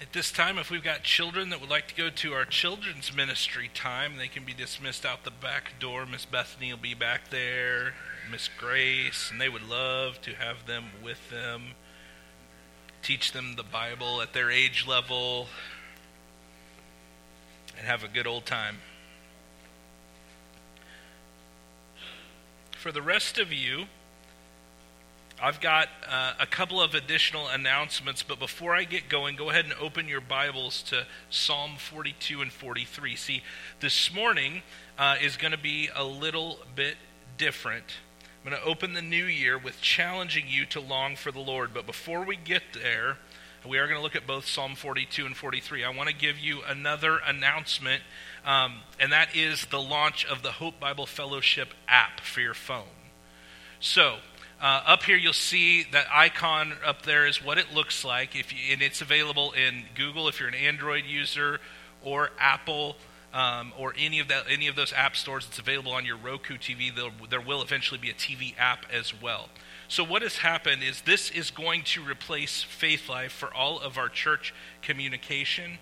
At this time, if we've got children that would like to go to our children's ministry time, they can be dismissed out the back door. Miss Bethany will be back there, Miss Grace, and they would love to have them with them. Teach them the Bible at their age level and have a good old time. For the rest of you, I've got uh, a couple of additional announcements, but before I get going, go ahead and open your Bibles to Psalm 42 and 43. See, this morning uh, is going to be a little bit different. I'm going to open the new year with challenging you to long for the Lord. But before we get there, we are going to look at both Psalm 42 and 43. I want to give you another announcement, um, and that is the launch of the Hope Bible Fellowship app for your phone. So, uh, up here, you'll see that icon up there is what it looks like. If you, and it's available in Google if you're an Android user, or Apple, um, or any of that, any of those app stores. It's available on your Roku TV. There, will eventually be a TV app as well. So what has happened is this is going to replace Faith Life for all of our church communication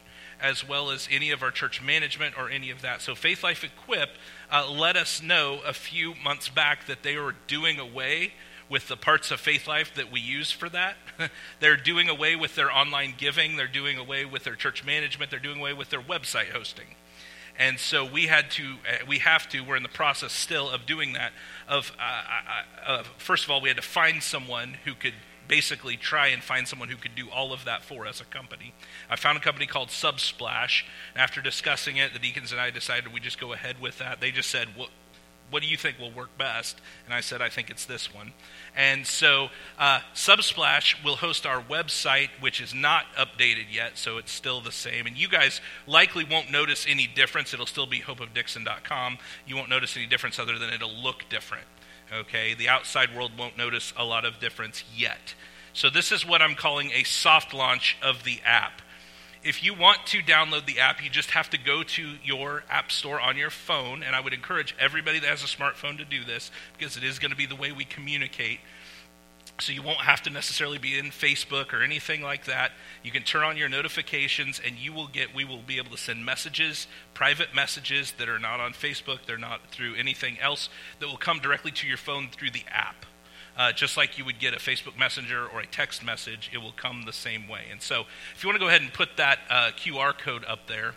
as well as any of our church management or any of that. So, Faith Life Equip uh, let us know a few months back that they were doing away with the parts of Faith Life that we use for that. they're doing away with their online giving, they're doing away with their church management, they're doing away with their website hosting. And so we had to, uh, we have to, we're in the process still of doing that. Of, uh, uh, first of all, we had to find someone who could basically try and find someone who could do all of that for us, a company. I found a company called Subsplash. After discussing it, the deacons and I decided we just go ahead with that. They just said, what, what do you think will work best? And I said, I think it's this one. And so uh, Subsplash will host our website, which is not updated yet, so it's still the same. And you guys likely won't notice any difference. It'll still be hopeofdixon.com. You won't notice any difference other than it'll look different. Okay? The outside world won't notice a lot of difference yet. So this is what I'm calling a soft launch of the app if you want to download the app, you just have to go to your app store on your phone. And I would encourage everybody that has a smartphone to do this because it is going to be the way we communicate. So you won't have to necessarily be in Facebook or anything like that. You can turn on your notifications and you will get we will be able to send messages, private messages that are not on Facebook, they're not through anything else that will come directly to your phone through the app uh, just like you would get a Facebook Messenger or a text message, it will come the same way. And so, if you want to go ahead and put that uh, QR code up there,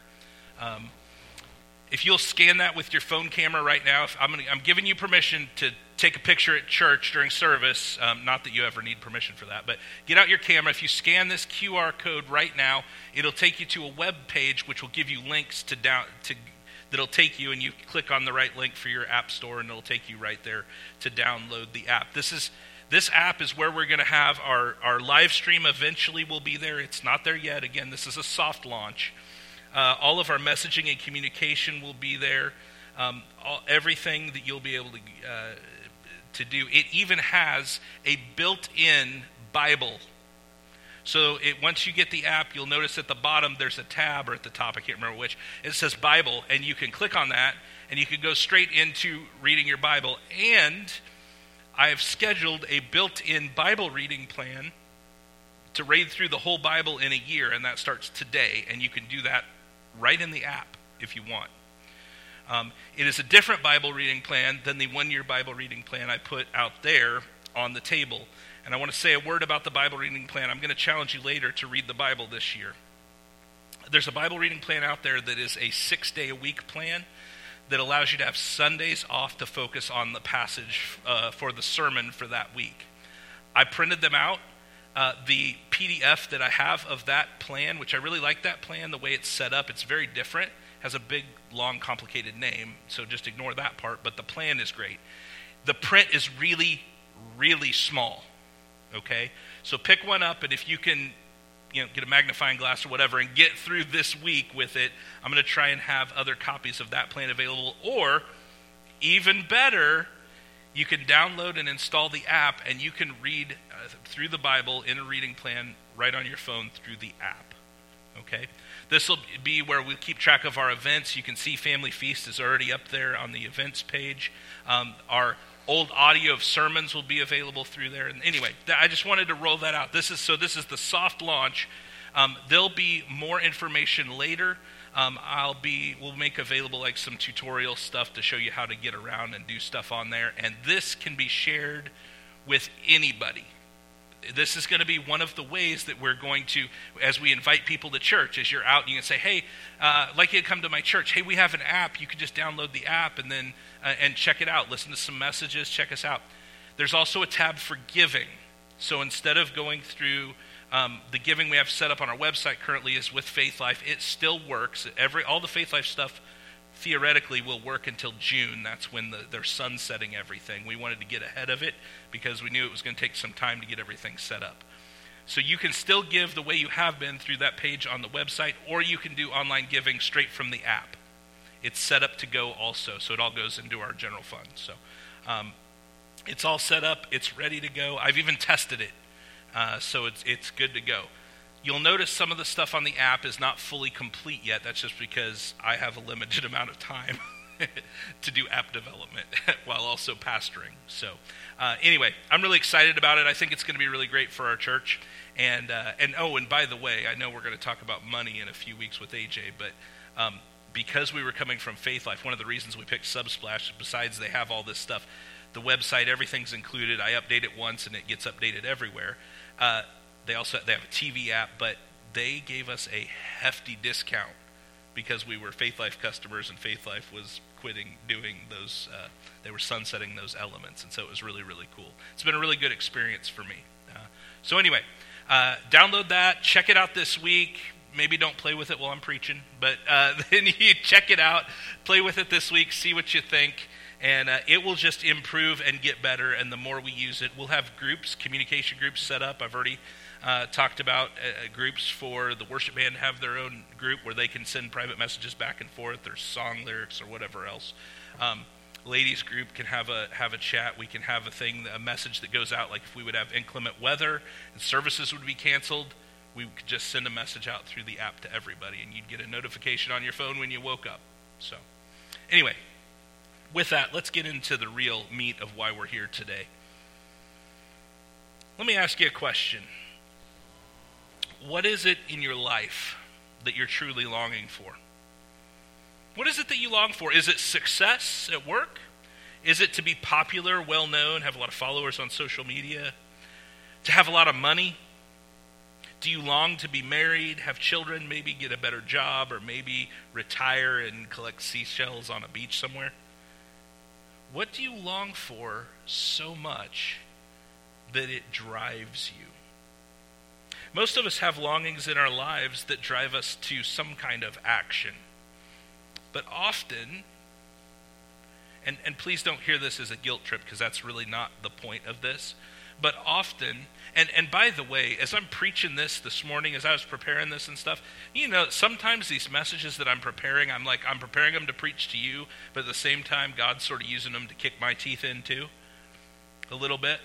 um, if you'll scan that with your phone camera right now, I'm, gonna, I'm, giving you permission to take a picture at church during service. Um, not that you ever need permission for that, but get out your camera. If you scan this QR code right now, it'll take you to a web page which will give you links to down to that'll take you and you click on the right link for your app store and it'll take you right there to download the app. This is this app is where we're going to have our, our live stream eventually will be there. It's not there yet. Again, this is a soft launch. Uh, all of our messaging and communication will be there. Um, all, everything that you'll be able to, uh, to do. It even has a built in Bible so it, once you get the app, you'll notice at the bottom there's a tab, or at the top, I can't remember which, it says Bible, and you can click on that, and you can go straight into reading your Bible. And I've scheduled a built in Bible reading plan to read through the whole Bible in a year, and that starts today, and you can do that right in the app if you want. Um, it is a different Bible reading plan than the one year Bible reading plan I put out there on the table. And I want to say a word about the Bible reading plan. I'm going to challenge you later to read the Bible this year. There's a Bible reading plan out there that is a six day a week plan that allows you to have Sundays off to focus on the passage uh, for the sermon for that week. I printed them out. Uh, the PDF that I have of that plan, which I really like that plan, the way it's set up, it's very different. Has a big, long, complicated name, so just ignore that part. But the plan is great. The print is really, really small okay? So pick one up, and if you can, you know, get a magnifying glass or whatever and get through this week with it, I'm going to try and have other copies of that plan available. Or, even better, you can download and install the app, and you can read uh, through the Bible in a reading plan right on your phone through the app. Okay? This will be where we keep track of our events. You can see Family Feast is already up there on the events page. Um, our old audio of sermons will be available through there. And anyway, I just wanted to roll that out. This is so. This is the soft launch. Um, there'll be more information later. Um, I'll be we'll make available like some tutorial stuff to show you how to get around and do stuff on there. And this can be shared with anybody this is going to be one of the ways that we're going to, as we invite people to church, as you're out, you can say, hey, uh, like you to come to my church. Hey, we have an app. You can just download the app and then uh, and check it out. Listen to some messages. Check us out. There's also a tab for giving. So instead of going through um, the giving we have set up on our website currently is with Faith Life. It still works. Every all the Faith Life stuff theoretically will work until June. That's when the, they're sunsetting everything. We wanted to get ahead of it because we knew it was going to take some time to get everything set up. So you can still give the way you have been through that page on the website, or you can do online giving straight from the app. It's set up to go also, so it all goes into our general fund. So um, it's all set up, it's ready to go. I've even tested it, uh, so it's, it's good to go. You'll notice some of the stuff on the app is not fully complete yet. That's just because I have a limited amount of time to do app development while also pastoring. So, uh, anyway, I'm really excited about it. I think it's going to be really great for our church. And uh, and oh, and by the way, I know we're going to talk about money in a few weeks with AJ, but um, because we were coming from Faith Life, one of the reasons we picked Subsplash, besides they have all this stuff, the website, everything's included. I update it once, and it gets updated everywhere. Uh, they also they have a TV app, but they gave us a hefty discount because we were Faith Life customers, and Faith Life was quitting doing those. Uh, they were sunsetting those elements, and so it was really really cool. It's been a really good experience for me. Uh, so anyway, uh, download that, check it out this week. Maybe don't play with it while I'm preaching, but uh, then you check it out, play with it this week, see what you think and uh, it will just improve and get better and the more we use it we'll have groups communication groups set up i've already uh, talked about uh, groups for the worship band have their own group where they can send private messages back and forth or song lyrics or whatever else. Um, ladies group can have a have a chat. We can have a thing, a message that goes out. Like if we would have inclement weather and services would be canceled, we could just send a message out through the app to everybody, and you'd get a notification on your phone when you woke up. So, anyway, with that, let's get into the real meat of why we're here today. Let me ask you a question. What is it in your life that you're truly longing for? What is it that you long for? Is it success at work? Is it to be popular, well known, have a lot of followers on social media? To have a lot of money? Do you long to be married, have children, maybe get a better job, or maybe retire and collect seashells on a beach somewhere? What do you long for so much that it drives you? Most of us have longings in our lives that drive us to some kind of action. But often, and, and please don't hear this as a guilt trip because that's really not the point of this. But often, and, and by the way, as I'm preaching this this morning, as I was preparing this and stuff, you know, sometimes these messages that I'm preparing, I'm like, I'm preparing them to preach to you, but at the same time, God's sort of using them to kick my teeth into a little bit.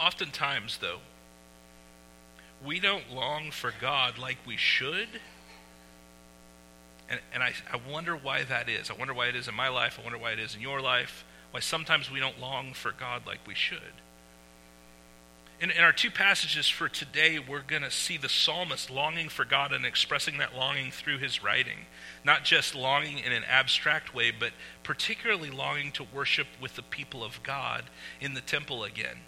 Oftentimes, though, we don't long for God like we should. And, and I, I wonder why that is. I wonder why it is in my life. I wonder why it is in your life. Why sometimes we don't long for God like we should. In, in our two passages for today, we're going to see the psalmist longing for God and expressing that longing through his writing. Not just longing in an abstract way, but particularly longing to worship with the people of God in the temple again.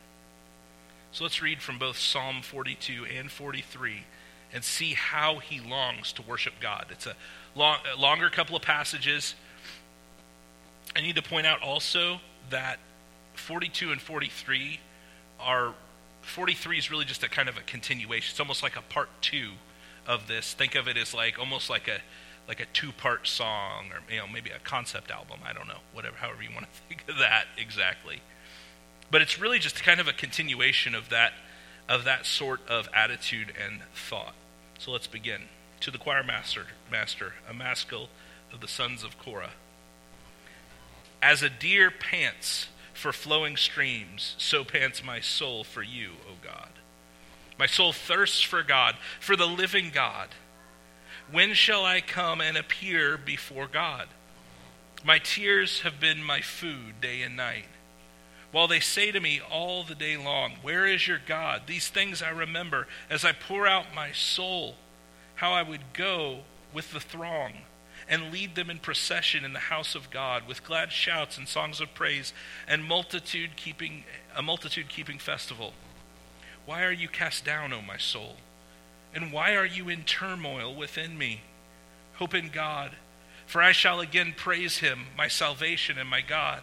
So let's read from both Psalm 42 and 43 and see how he longs to worship God. It's a, long, a longer couple of passages. I need to point out also that 42 and 43 are 43 is really just a kind of a continuation. It's almost like a part 2 of this. Think of it as like almost like a like a two-part song or you know maybe a concept album, I don't know, whatever however you want to think of that exactly. But it's really just kind of a continuation of that of that sort of attitude and thought. So let's begin. To the choir master, master, a maskil of the sons of Korah. As a deer pants for flowing streams, so pants my soul for you, O God. My soul thirsts for God, for the living God. When shall I come and appear before God? My tears have been my food day and night. While they say to me all the day long, Where is your God? These things I remember as I pour out my soul, how I would go with the throng and lead them in procession in the house of God with glad shouts and songs of praise and multitude keeping a multitude keeping festival. Why are you cast down, O my soul? And why are you in turmoil within me? Hope in God, for I shall again praise him, my salvation and my God.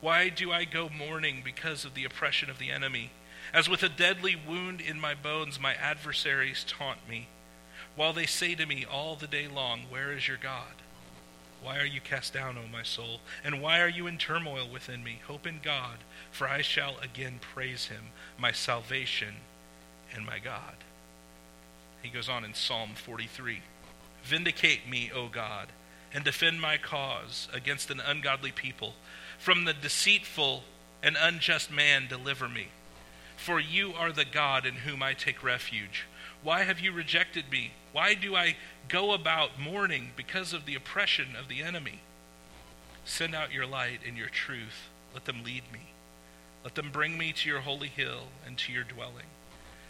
Why do I go mourning because of the oppression of the enemy? As with a deadly wound in my bones, my adversaries taunt me, while they say to me all the day long, Where is your God? Why are you cast down, O my soul? And why are you in turmoil within me? Hope in God, for I shall again praise him, my salvation and my God. He goes on in Psalm 43 Vindicate me, O God, and defend my cause against an ungodly people. From the deceitful and unjust man, deliver me. For you are the God in whom I take refuge. Why have you rejected me? Why do I go about mourning because of the oppression of the enemy? Send out your light and your truth. Let them lead me. Let them bring me to your holy hill and to your dwelling.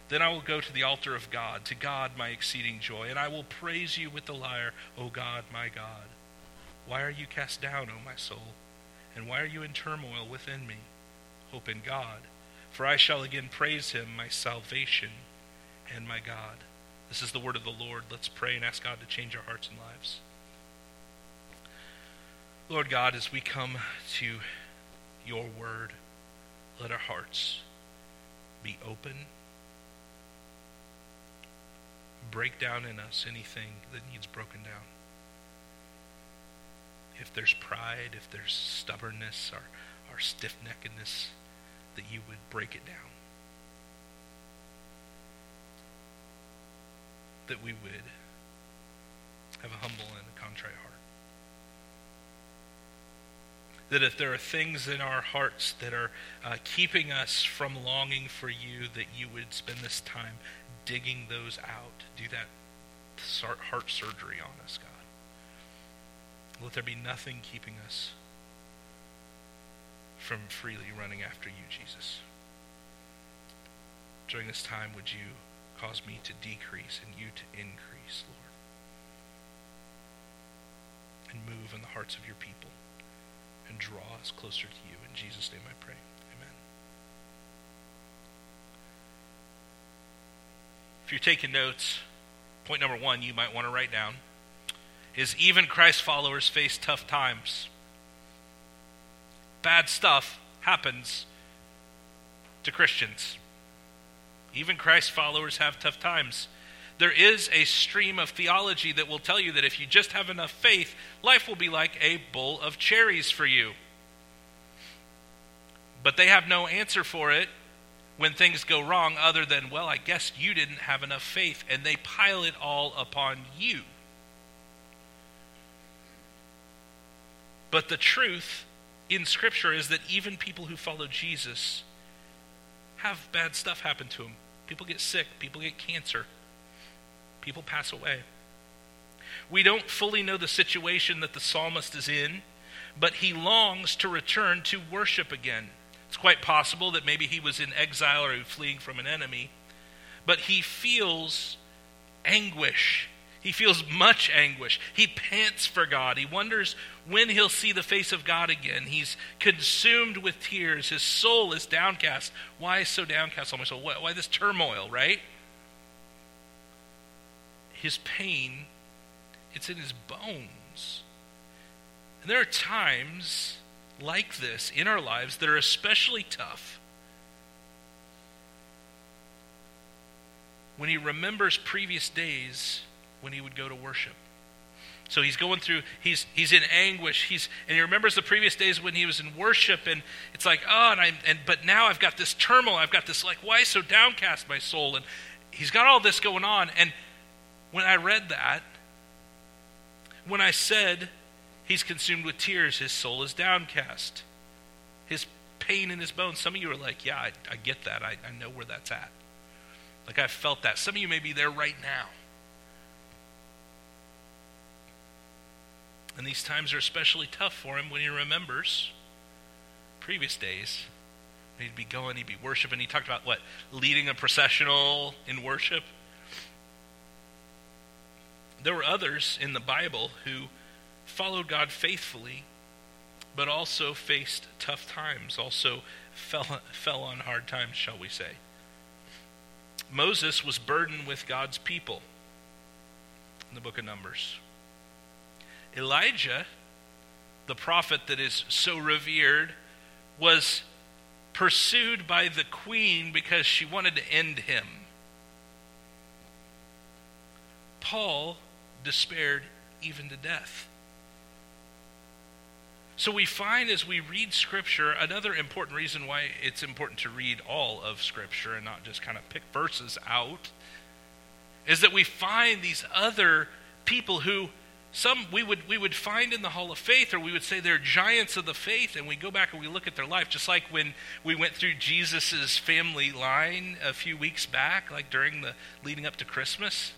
Then I will go to the altar of God, to God my exceeding joy, and I will praise you with the lyre, O God, my God. Why are you cast down, O my soul? And why are you in turmoil within me? Hope in God, for I shall again praise him, my salvation and my God. This is the word of the Lord. Let's pray and ask God to change our hearts and lives. Lord God, as we come to your word, let our hearts be open. Break down in us anything that needs broken down. If there's pride, if there's stubbornness or, or stiff neckedness, that you would break it down. that we would have a humble and a contrite heart. That if there are things in our hearts that are uh, keeping us from longing for you, that you would spend this time digging those out. Do that heart surgery on us, God. Let there be nothing keeping us from freely running after you, Jesus. During this time, would you Cause me to decrease and you to increase, Lord. And move in the hearts of your people and draw us closer to you. In Jesus' name I pray. Amen. If you're taking notes, point number one you might want to write down is even Christ followers face tough times. Bad stuff happens to Christians. Even Christ followers have tough times. There is a stream of theology that will tell you that if you just have enough faith, life will be like a bowl of cherries for you. But they have no answer for it when things go wrong other than, well, I guess you didn't have enough faith, and they pile it all upon you. But the truth in Scripture is that even people who follow Jesus have bad stuff happen to them. People get sick, people get cancer, people pass away. We don't fully know the situation that the psalmist is in, but he longs to return to worship again. It's quite possible that maybe he was in exile or fleeing from an enemy, but he feels anguish he feels much anguish. He pants for God. He wonders when he'll see the face of God again. He's consumed with tears. His soul is downcast. Why so downcast on my soul? Why, why this turmoil, right? His pain, it's in his bones. And there are times like this in our lives that are especially tough. When he remembers previous days when he would go to worship. So he's going through, he's, he's in anguish. He's, and he remembers the previous days when he was in worship, and it's like, oh, and I, and, but now I've got this turmoil. I've got this, like, why so downcast, my soul? And he's got all this going on. And when I read that, when I said, he's consumed with tears, his soul is downcast, his pain in his bones. Some of you are like, yeah, I, I get that. I, I know where that's at. Like, I've felt that. Some of you may be there right now. And these times are especially tough for him when he remembers previous days. He'd be going, he'd be worshiping. He talked about what? Leading a processional in worship. There were others in the Bible who followed God faithfully, but also faced tough times, also fell, fell on hard times, shall we say. Moses was burdened with God's people in the book of Numbers. Elijah, the prophet that is so revered, was pursued by the queen because she wanted to end him. Paul despaired even to death. So we find as we read Scripture, another important reason why it's important to read all of Scripture and not just kind of pick verses out, is that we find these other people who some we would we would find in the hall of faith or we would say they're giants of the faith and we go back and we look at their life just like when we went through jesus's family line a few weeks back like during the leading up to christmas.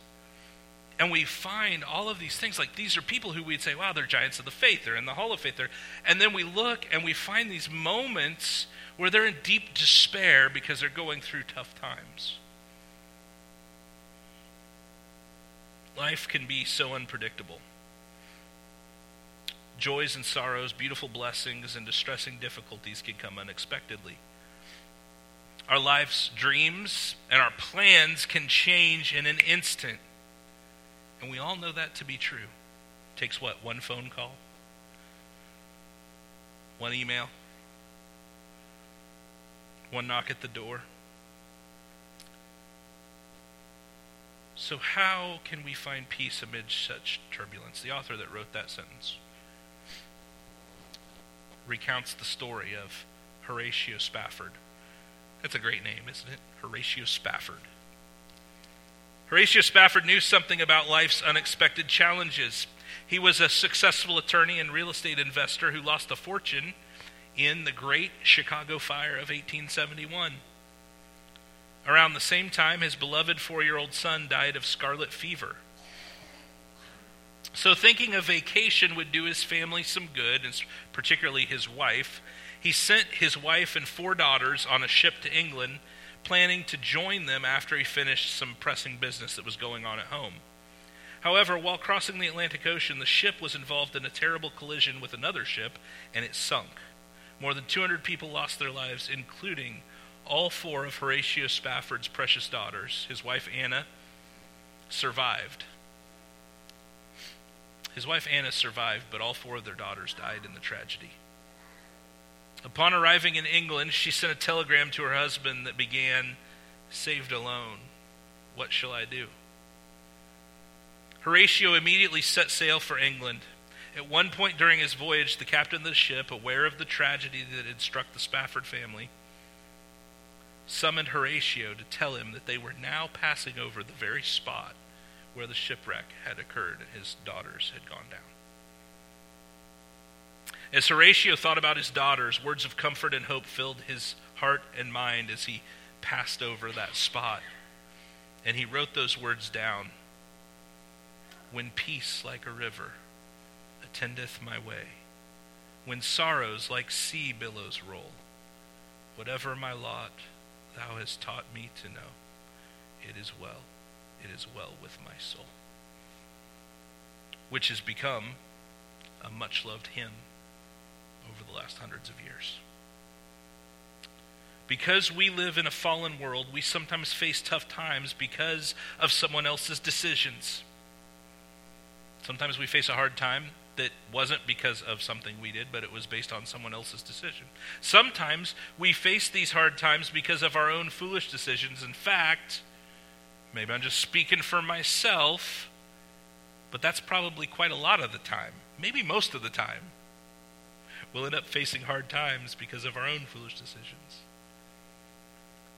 And we find all of these things like these are people who we'd say wow they're giants of the faith they're in the hall of faith they're, and then we look and we find these moments where they're in deep despair because they're going through tough times. Life can be so unpredictable Joys and sorrows, beautiful blessings, and distressing difficulties can come unexpectedly. Our life's dreams and our plans can change in an instant. And we all know that to be true. It takes what? One phone call? One email? One knock at the door? So, how can we find peace amid such turbulence? The author that wrote that sentence recounts the story of Horatio Spafford. That's a great name, isn't it? Horatio Spafford. Horatio Spafford knew something about life's unexpected challenges. He was a successful attorney and real estate investor who lost a fortune in the Great Chicago Fire of 1871. Around the same time, his beloved four year old son died of scarlet fever. So, thinking a vacation would do his family some good, and particularly his wife, he sent his wife and four daughters on a ship to England, planning to join them after he finished some pressing business that was going on at home. However, while crossing the Atlantic Ocean, the ship was involved in a terrible collision with another ship, and it sunk. More than 200 people lost their lives, including all four of Horatio Spafford's precious daughters. His wife, Anna, survived. His wife Anna survived, but all four of their daughters died in the tragedy. Upon arriving in England, she sent a telegram to her husband that began, Saved alone. What shall I do? Horatio immediately set sail for England. At one point during his voyage, the captain of the ship, aware of the tragedy that had struck the Spafford family, summoned Horatio to tell him that they were now passing over the very spot where the shipwreck had occurred and his daughters had gone down. As Horatio thought about his daughters, words of comfort and hope filled his heart and mind as he passed over that spot. And he wrote those words down When peace like a river attendeth my way, when sorrows like sea billows roll, whatever my lot thou hast taught me to know, it is well it is well with my soul. Which has become a much loved hymn over the last hundreds of years. Because we live in a fallen world, we sometimes face tough times because of someone else's decisions. Sometimes we face a hard time that wasn't because of something we did, but it was based on someone else's decision. Sometimes we face these hard times because of our own foolish decisions. In fact, maybe I'm just speaking for myself, but that's probably quite a lot of the time, maybe most of the time. We'll end up facing hard times because of our own foolish decisions.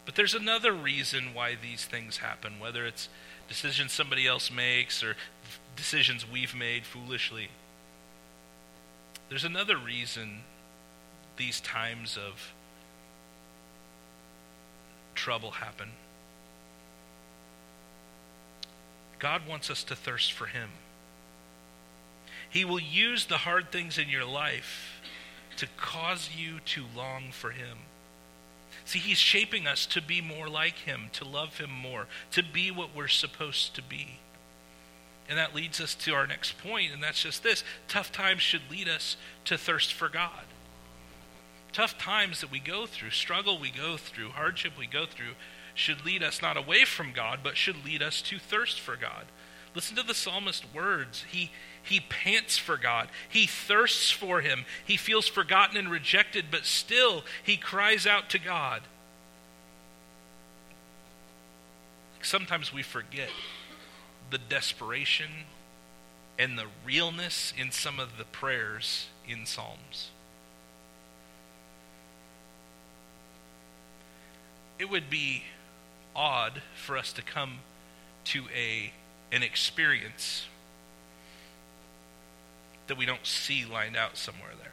But there's another reason why these things happen, whether it's decisions somebody else makes or decisions we've made foolishly. There's another reason these times of trouble happen. God wants us to thirst for Him. He will use the hard things in your life to cause you to long for Him. See, He's shaping us to be more like Him, to love Him more, to be what we're supposed to be. And that leads us to our next point, and that's just this tough times should lead us to thirst for God. Tough times that we go through, struggle we go through, hardship we go through, should lead us not away from God, but should lead us to thirst for God. Listen to the psalmist's words. He, he pants for God. He thirsts for Him. He feels forgotten and rejected, but still he cries out to God. Sometimes we forget the desperation and the realness in some of the prayers in Psalms. It would be odd for us to come to a an experience that we don't see lined out somewhere there.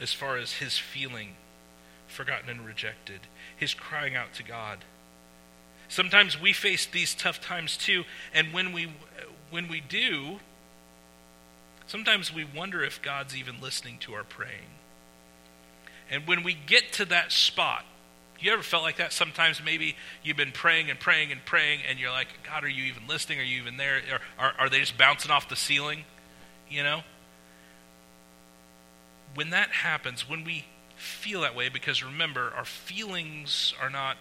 As far as his feeling forgotten and rejected, his crying out to God. Sometimes we face these tough times too, and when we when we do, sometimes we wonder if God's even listening to our praying. And when we get to that spot, you ever felt like that? Sometimes maybe you've been praying and praying and praying, and you're like, God, are you even listening? Are you even there? Or are, are they just bouncing off the ceiling? You know? When that happens, when we feel that way, because remember, our feelings are not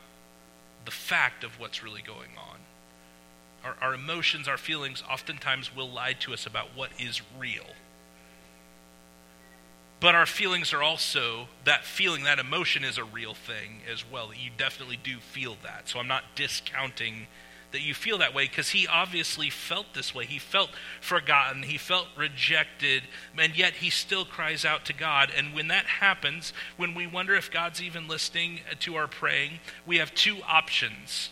the fact of what's really going on. Our, our emotions, our feelings, oftentimes will lie to us about what is real. But our feelings are also, that feeling, that emotion is a real thing as well. You definitely do feel that. So I'm not discounting that you feel that way because he obviously felt this way. He felt forgotten, he felt rejected, and yet he still cries out to God. And when that happens, when we wonder if God's even listening uh, to our praying, we have two options.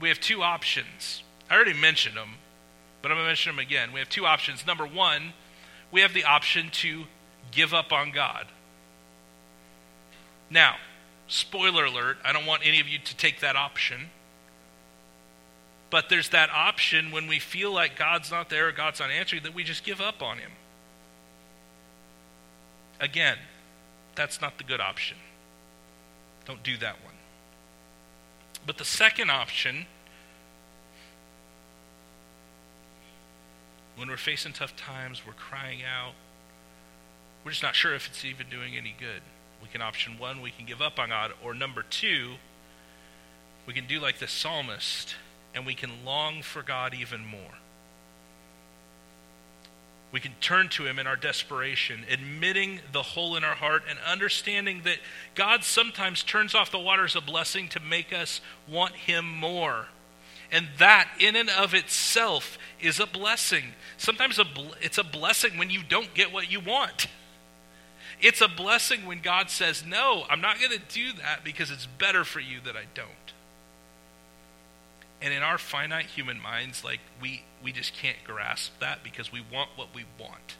We have two options. I already mentioned them, but I'm going to mention them again. We have two options. Number one, we have the option to give up on God. Now, spoiler alert, I don't want any of you to take that option. But there's that option when we feel like God's not there or God's not answering that we just give up on Him. Again, that's not the good option. Don't do that one. But the second option, when we're facing tough times, we're crying out, we're just not sure if it's even doing any good. We can option one, we can give up on God, or number two, we can do like the psalmist and we can long for God even more. We can turn to Him in our desperation, admitting the hole in our heart and understanding that God sometimes turns off the waters of blessing to make us want Him more. And that, in and of itself, is a blessing. Sometimes it's a blessing when you don't get what you want. It's a blessing when God says, No, I'm not going to do that because it's better for you that I don't. And in our finite human minds, like we, we just can't grasp that because we want what we want.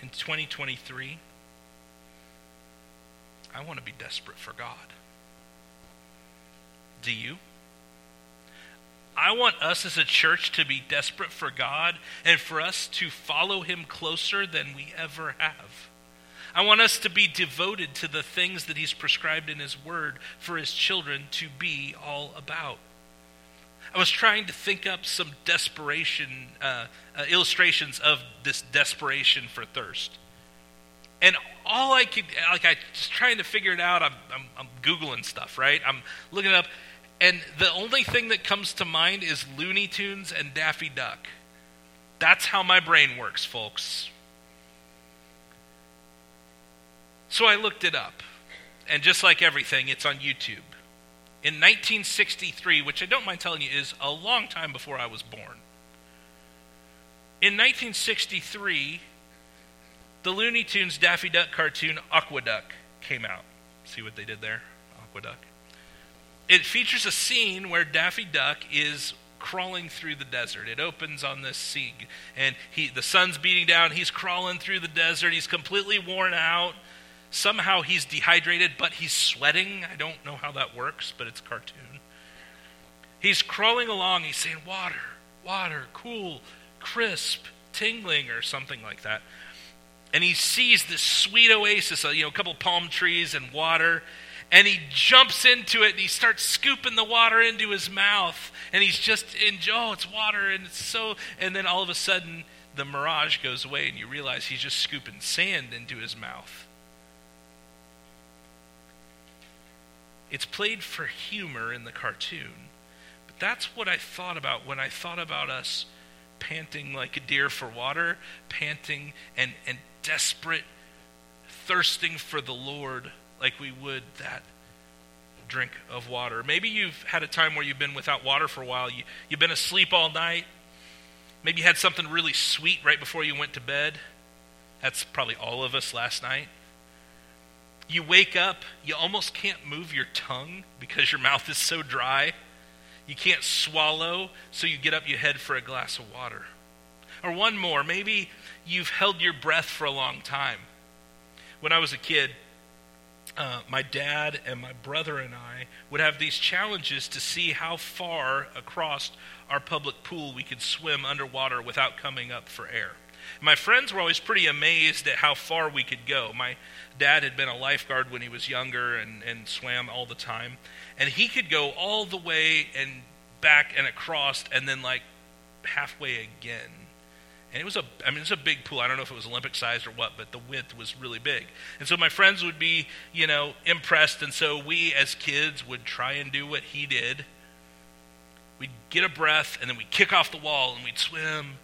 In 2023, I want to be desperate for God. Do you? I want us as a church to be desperate for God and for us to follow Him closer than we ever have. I want us to be devoted to the things that He's prescribed in His Word for His children to be all about. I was trying to think up some desperation uh, uh, illustrations of this desperation for thirst. And all I could, like, I was trying to figure it out. I'm, I'm, I'm Googling stuff, right? I'm looking up. And the only thing that comes to mind is Looney Tunes and Daffy Duck. That's how my brain works, folks. So I looked it up. And just like everything, it's on YouTube. In 1963, which I don't mind telling you is a long time before I was born. In 1963, the Looney Tunes Daffy Duck cartoon Aquaduck came out. See what they did there? Aquaduck. It features a scene where Daffy Duck is crawling through the desert. It opens on this sea, and he, the sun's beating down. He's crawling through the desert. He's completely worn out. Somehow he's dehydrated, but he's sweating. I don't know how that works, but it's cartoon. He's crawling along. He's saying, Water, water, cool, crisp, tingling, or something like that. And he sees this sweet oasis, you know, a couple palm trees and water. And he jumps into it and he starts scooping the water into his mouth. And he's just, enjoy, oh, it's water. And it's so, and then all of a sudden, the mirage goes away and you realize he's just scooping sand into his mouth. It's played for humor in the cartoon, but that's what I thought about when I thought about us panting like a deer for water, panting and, and desperate, thirsting for the Lord like we would that drink of water. Maybe you've had a time where you've been without water for a while. You, you've been asleep all night. Maybe you had something really sweet right before you went to bed. That's probably all of us last night. You wake up, you almost can't move your tongue because your mouth is so dry. You can't swallow, so you get up, you head for a glass of water. Or one more, maybe you've held your breath for a long time. When I was a kid, uh, my dad and my brother and I would have these challenges to see how far across our public pool we could swim underwater without coming up for air. My friends were always pretty amazed at how far we could go. My dad had been a lifeguard when he was younger and, and swam all the time. And he could go all the way and back and across and then like halfway again. And it was a, I mean, it was a big pool. I don't know if it was Olympic sized or what, but the width was really big. And so my friends would be, you know, impressed. And so we as kids would try and do what he did. We'd get a breath and then we'd kick off the wall and we'd swim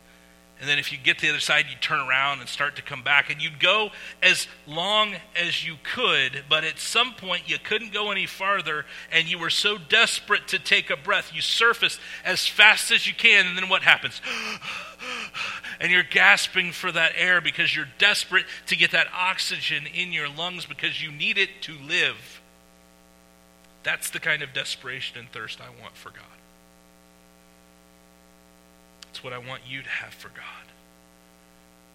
and then if you get to the other side, you turn around and start to come back. And you'd go as long as you could, but at some point you couldn't go any farther, and you were so desperate to take a breath, you surface as fast as you can, and then what happens? and you're gasping for that air because you're desperate to get that oxygen in your lungs because you need it to live. That's the kind of desperation and thirst I want for God. What I want you to have for God.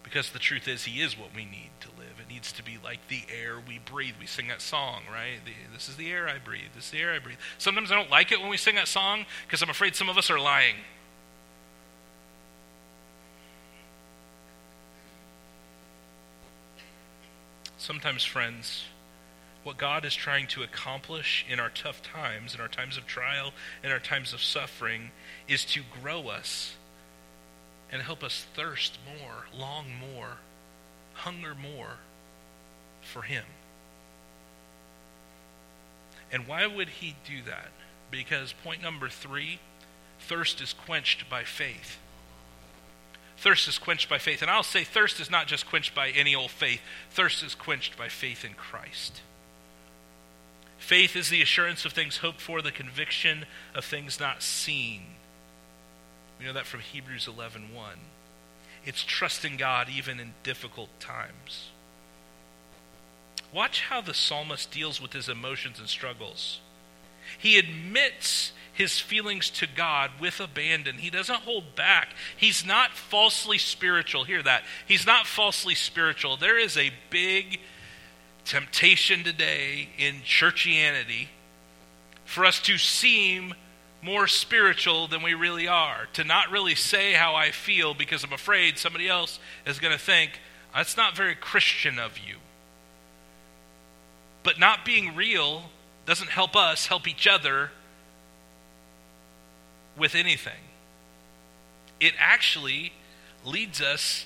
Because the truth is, He is what we need to live. It needs to be like the air we breathe. We sing that song, right? The, this is the air I breathe. This is the air I breathe. Sometimes I don't like it when we sing that song because I'm afraid some of us are lying. Sometimes, friends, what God is trying to accomplish in our tough times, in our times of trial, in our times of suffering, is to grow us and help us thirst more, long more, hunger more for Him. And why would He do that? Because point number three thirst is quenched by faith. Thirst is quenched by faith. And I'll say thirst is not just quenched by any old faith, thirst is quenched by faith in Christ. Faith is the assurance of things hoped for, the conviction of things not seen. We know that from Hebrews 11:1. 1. It's trusting God even in difficult times. Watch how the psalmist deals with his emotions and struggles. He admits his feelings to God with abandon. He doesn't hold back. He's not falsely spiritual. Hear that. He's not falsely spiritual. There is a big temptation today in churchianity for us to seem more spiritual than we really are. To not really say how I feel because I'm afraid somebody else is going to think, that's not very Christian of you. But not being real doesn't help us help each other with anything. It actually leads us.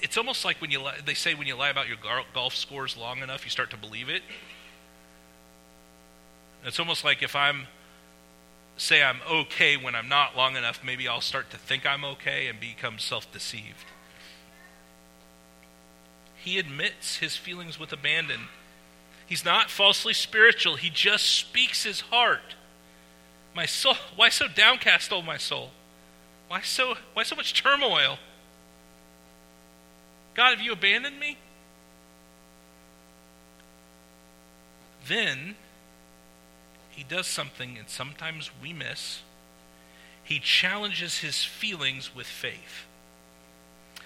It's almost like when you they say when you lie about your golf scores long enough, you start to believe it. It's almost like if I'm say I'm okay when I'm not long enough, maybe I'll start to think I'm okay and become self deceived. He admits his feelings with abandon. He's not falsely spiritual. He just speaks his heart. My soul, why so downcast, oh my soul? Why so why so much turmoil? God, have you abandoned me? Then he does something and sometimes we miss. He challenges his feelings with faith.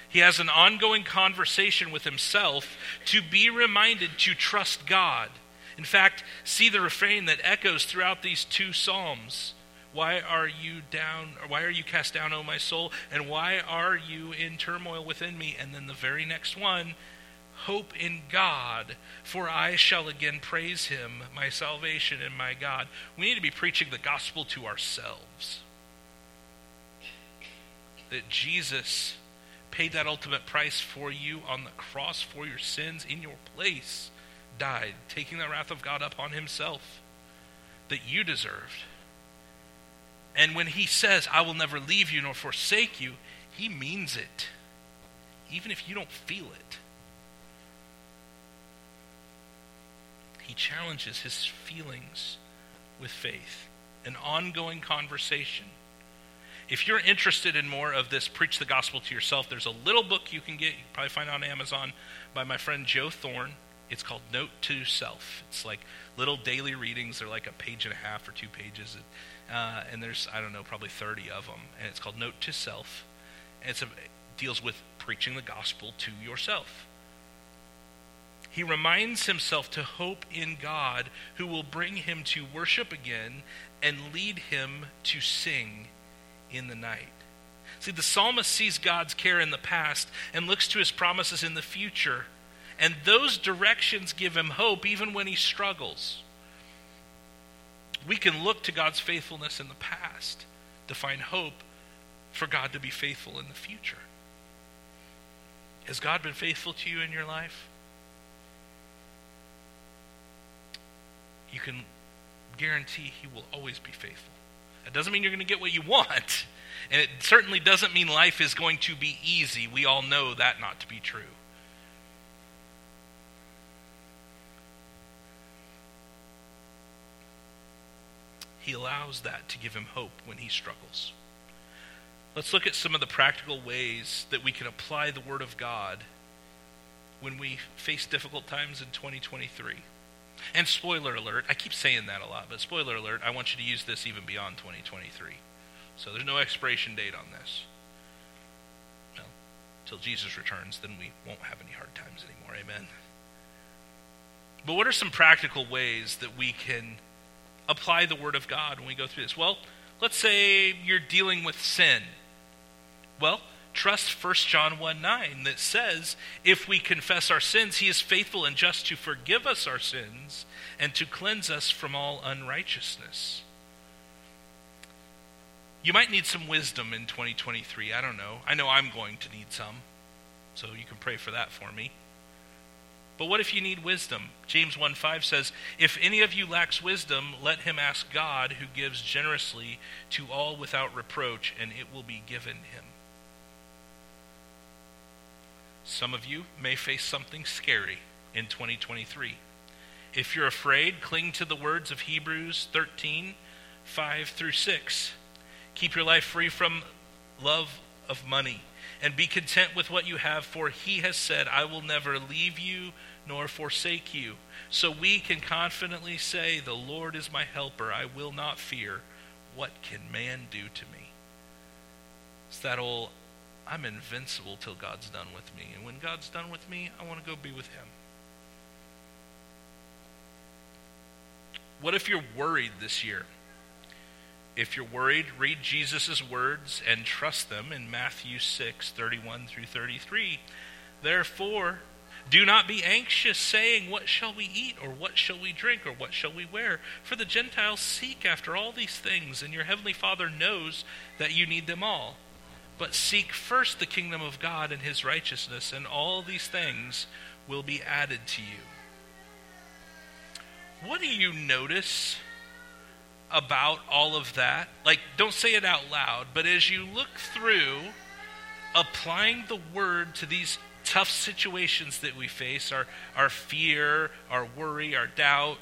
He has an ongoing conversation with himself to be reminded to trust God. In fact, see the refrain that echoes throughout these two Psalms. Why are you down, or why are you cast down, O my soul? And why are you in turmoil within me? And then the very next one, hope in God, for I shall again praise him, my salvation and my God. We need to be preaching the gospel to ourselves. That Jesus paid that ultimate price for you on the cross for your sins in your place, died, taking the wrath of God upon himself that you deserved. And when he says, I will never leave you nor forsake you, he means it, even if you don't feel it. He challenges his feelings with faith, an ongoing conversation if you're interested in more of this, preach the gospel to yourself, there's a little book you can get, you can probably find on Amazon by my friend Joe Thorn. It's called Note to Self. It's like little daily readings. They're like a page and a half or two pages. Uh, and there's, I don't know, probably 30 of them. And it's called Note to Self. And it's a, it deals with preaching the gospel to yourself. He reminds himself to hope in God who will bring him to worship again and lead him to sing in the night. See, the psalmist sees God's care in the past and looks to his promises in the future. And those directions give him hope even when he struggles. We can look to God's faithfulness in the past to find hope for God to be faithful in the future. Has God been faithful to you in your life? You can guarantee He will always be faithful. That doesn't mean you're going to get what you want. And it certainly doesn't mean life is going to be easy. We all know that not to be true. He allows that to give him hope when he struggles. Let's look at some of the practical ways that we can apply the Word of God when we face difficult times in 2023. And spoiler alert, I keep saying that a lot, but spoiler alert, I want you to use this even beyond 2023. So there's no expiration date on this. Well, until Jesus returns, then we won't have any hard times anymore. Amen. But what are some practical ways that we can apply the Word of God when we go through this? Well, let's say you're dealing with sin. Well, trust 1 John 1 9 that says, If we confess our sins, he is faithful and just to forgive us our sins and to cleanse us from all unrighteousness. You might need some wisdom in 2023. I don't know. I know I'm going to need some. So you can pray for that for me. But what if you need wisdom? James 1 5 says, If any of you lacks wisdom, let him ask God, who gives generously to all without reproach, and it will be given him. Some of you may face something scary in 2023. If you're afraid, cling to the words of Hebrews 13 5 through 6. Keep your life free from love of money and be content with what you have, for he has said, I will never leave you nor forsake you. So we can confidently say, The Lord is my helper. I will not fear. What can man do to me? It's that old, I'm invincible till God's done with me. And when God's done with me, I want to go be with him. What if you're worried this year? If you're worried, read Jesus' words and trust them in Matthew 6 31 through 33. Therefore, do not be anxious, saying, What shall we eat, or what shall we drink, or what shall we wear? For the Gentiles seek after all these things, and your heavenly Father knows that you need them all. But seek first the kingdom of God and his righteousness, and all these things will be added to you. What do you notice about all of that, like don't say it out loud, but as you look through applying the word to these tough situations that we face, our, our fear, our worry, our doubt,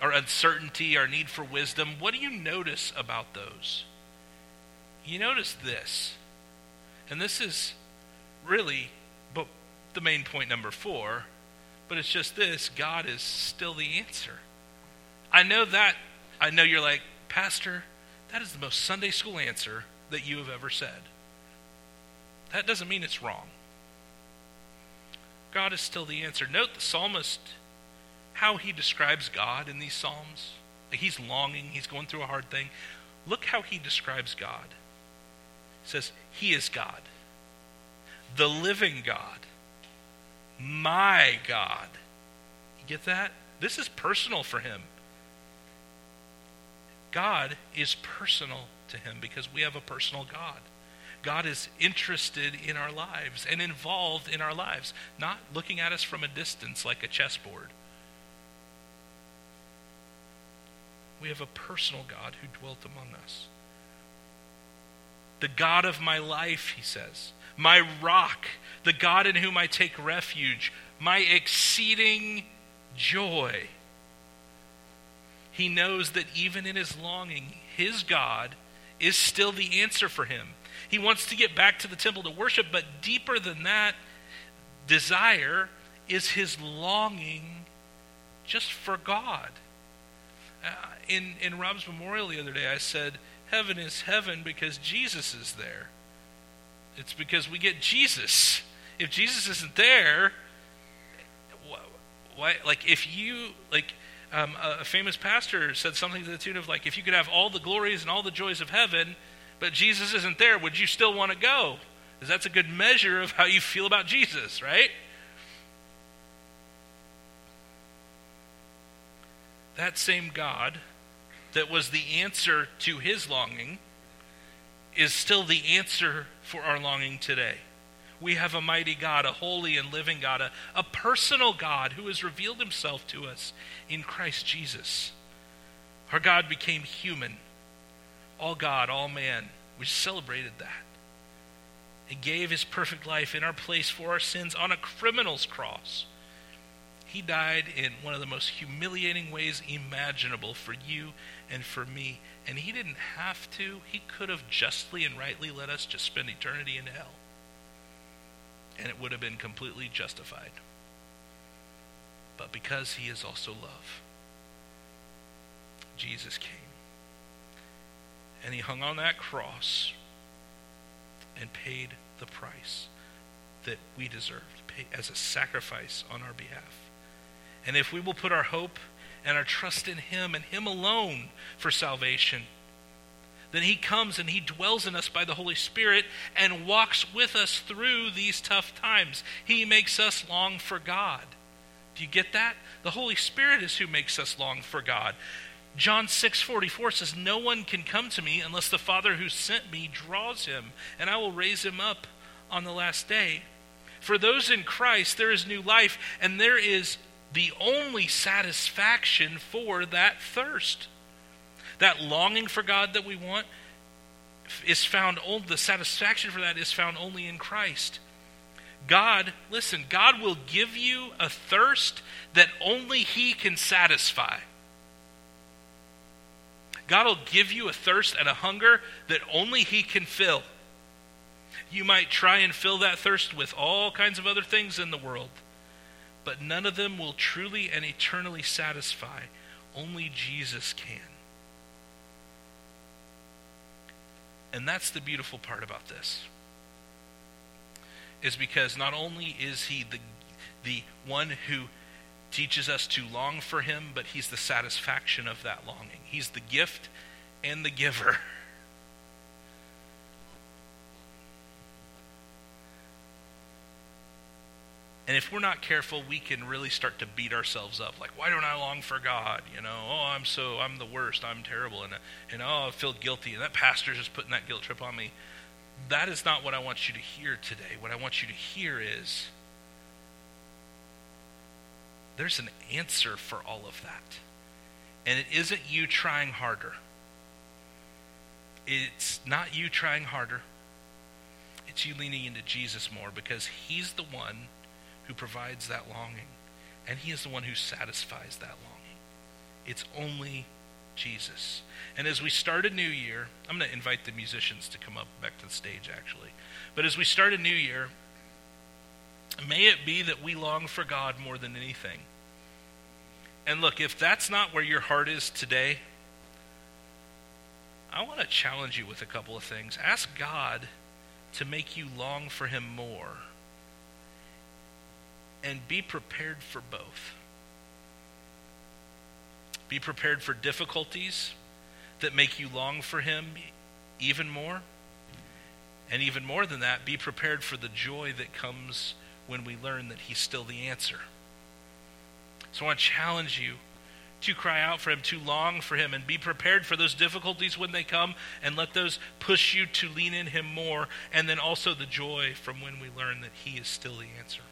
our uncertainty, our need for wisdom, what do you notice about those? You notice this. And this is really but the main point number four, but it's just this God is still the answer. I know that. I know you're like, Pastor, that is the most Sunday school answer that you have ever said. That doesn't mean it's wrong. God is still the answer. Note the psalmist, how he describes God in these psalms. He's longing, he's going through a hard thing. Look how he describes God. Says, He is God, the living God, my God. You get that? This is personal for him. God is personal to him because we have a personal God. God is interested in our lives and involved in our lives, not looking at us from a distance like a chessboard. We have a personal God who dwelt among us. The God of my life, he says, my rock, the God in whom I take refuge, my exceeding joy. He knows that even in his longing, his God is still the answer for him. He wants to get back to the temple to worship, but deeper than that desire is his longing just for God. Uh, in, in Rob's memorial the other day, I said, Heaven is heaven because Jesus is there. It's because we get Jesus. If Jesus isn't there, why, like, if you, like, um, a, famous pastor said something to the tune of, like, if you could have all the glories and all the joys of heaven, but Jesus isn't there, would you still want to go? Because that's a good measure of how you feel about Jesus, right? That same God that was the answer to his longing is still the answer for our longing today. We have a mighty God, a holy and living God, a, a personal God who has revealed himself to us in Christ Jesus. Our God became human, all God, all man. We celebrated that. He gave his perfect life in our place for our sins on a criminal's cross. He died in one of the most humiliating ways imaginable for you and for me. And he didn't have to. He could have justly and rightly let us just spend eternity in hell. And it would have been completely justified. But because he is also love, Jesus came. And he hung on that cross and paid the price that we deserved as a sacrifice on our behalf. And if we will put our hope and our trust in Him and Him alone for salvation, then He comes and He dwells in us by the Holy Spirit and walks with us through these tough times. He makes us long for God. Do you get that? The Holy Spirit is who makes us long for God. John 6:44 says no one can come to me unless the Father who sent me draws him and I will raise him up on the last day. For those in Christ there is new life and there is the only satisfaction for that thirst. That longing for God that we want is found only, the satisfaction for that is found only in Christ. God, listen, God will give you a thirst that only He can satisfy. God will give you a thirst and a hunger that only He can fill. You might try and fill that thirst with all kinds of other things in the world but none of them will truly and eternally satisfy. Only Jesus can. And that's the beautiful part about this. Is because not only is he the the one who teaches us to long for him, but he's the satisfaction of that longing. He's the gift and the giver. And if we're not careful, we can really start to beat ourselves up. Like, why don't I long for God? You know, oh, I'm so, I'm the worst. I'm terrible. And, and oh, I feel guilty. And that pastor's just putting that guilt trip on me. That is not what I want you to hear today. What I want you to hear is there's an answer for all of that. And it isn't you trying harder. It's not you trying harder. It's you leaning into Jesus more because He's the one who provides that longing, and He is the one who satisfies that longing. It's only Jesus. And as we start a new year, I'm going to invite the musicians to come up back to the stage, actually. But as we start a new year, may it be that we long for God more than anything. And look, if that's not where your heart is today, I want to challenge you with a couple of things. Ask God to make you long for Him more. And be prepared for both. Be prepared for difficulties that make you long for Him even more. And even more than that, be prepared for the joy that comes when we learn that He's still the answer. So I want to challenge you to cry out for Him, to long for Him, and be prepared for those difficulties when they come, and let those push you to lean in Him more, and then also the joy from when we learn that He is still the answer.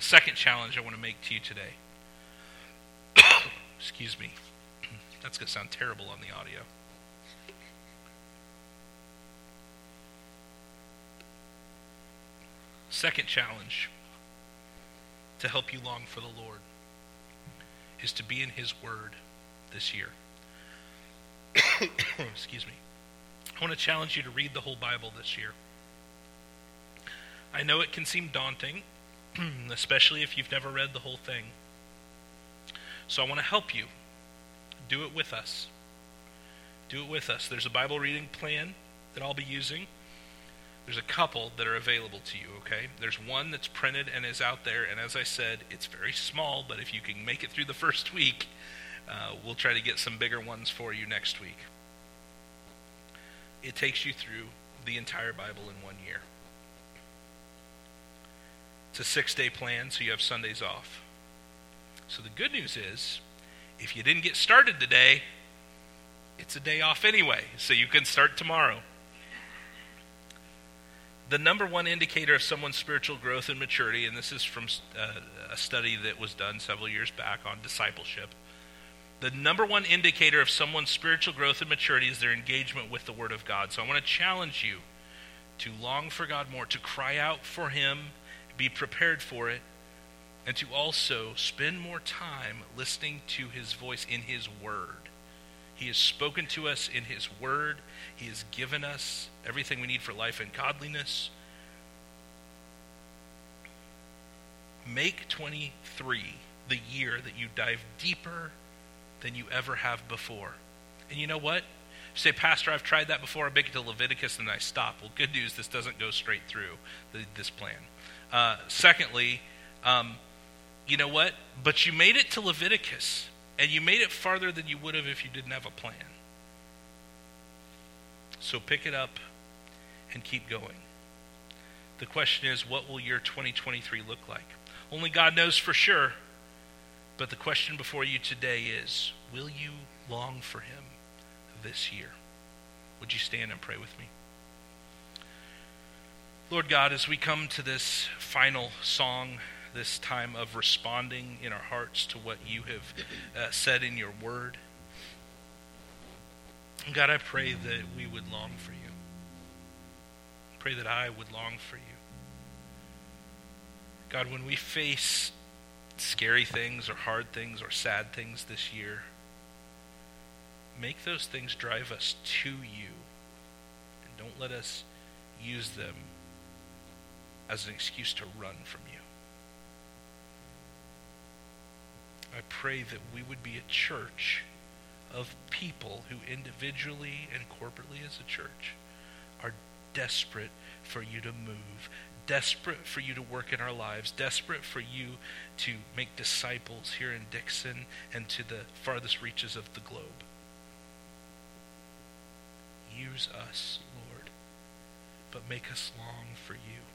A second challenge I want to make to you today Excuse me. That's going to sound terrible on the audio. Second challenge to help you long for the Lord is to be in His Word this year. Excuse me. I want to challenge you to read the whole Bible this year. I know it can seem daunting, especially if you've never read the whole thing. So I want to help you. Do it with us. Do it with us. There's a Bible reading plan that I'll be using. There's a couple that are available to you, okay? There's one that's printed and is out there, and as I said, it's very small, but if you can make it through the first week, uh, we'll try to get some bigger ones for you next week. It takes you through the entire Bible in one year. It's a six day plan, so you have Sundays off. So the good news is, if you didn't get started today, it's a day off anyway, so you can start tomorrow. The number one indicator of someone's spiritual growth and maturity, and this is from uh, a study that was done several years back on discipleship. The number one indicator of someone's spiritual growth and maturity is their engagement with the Word of God. So I want to challenge you to long for God more, to cry out for Him, be prepared for it, and to also spend more time listening to his voice in his word. He has spoken to us in his word. He has given us everything we need for life and godliness. Make 23 the year that you dive deeper than you ever have before. And you know what? You say, Pastor, I've tried that before. I make it to Leviticus and I stop. Well, good news, this doesn't go straight through the, this plan. Uh, secondly, um, you know what? But you made it to Leviticus, and you made it farther than you would have if you didn't have a plan. So pick it up and keep going. The question is, what will your 2023 look like? Only God knows for sure. But the question before you today is, will you long for Him this year? Would you stand and pray with me? Lord God, as we come to this final song, this time of responding in our hearts to what you have uh, said in your word. God, I pray that we would long for you. Pray that I would long for you. God, when we face scary things or hard things or sad things this year, make those things drive us to you. And don't let us use them as an excuse to run from you. I pray that we would be a church of people who individually and corporately as a church are desperate for you to move, desperate for you to work in our lives, desperate for you to make disciples here in Dixon and to the farthest reaches of the globe. Use us, Lord, but make us long for you.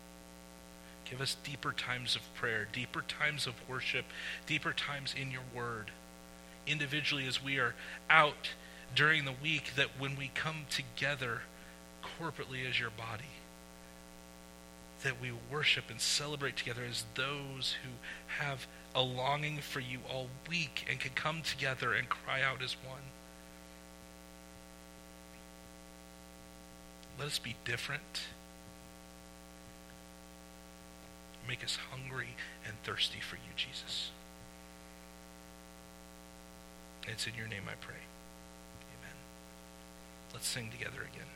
Give us deeper times of prayer, deeper times of worship, deeper times in your word. Individually, as we are out during the week, that when we come together corporately as your body, that we worship and celebrate together as those who have a longing for you all week and can come together and cry out as one. Let us be different Make us hungry and thirsty for you, Jesus. It's in your name I pray. Amen. Let's sing together again.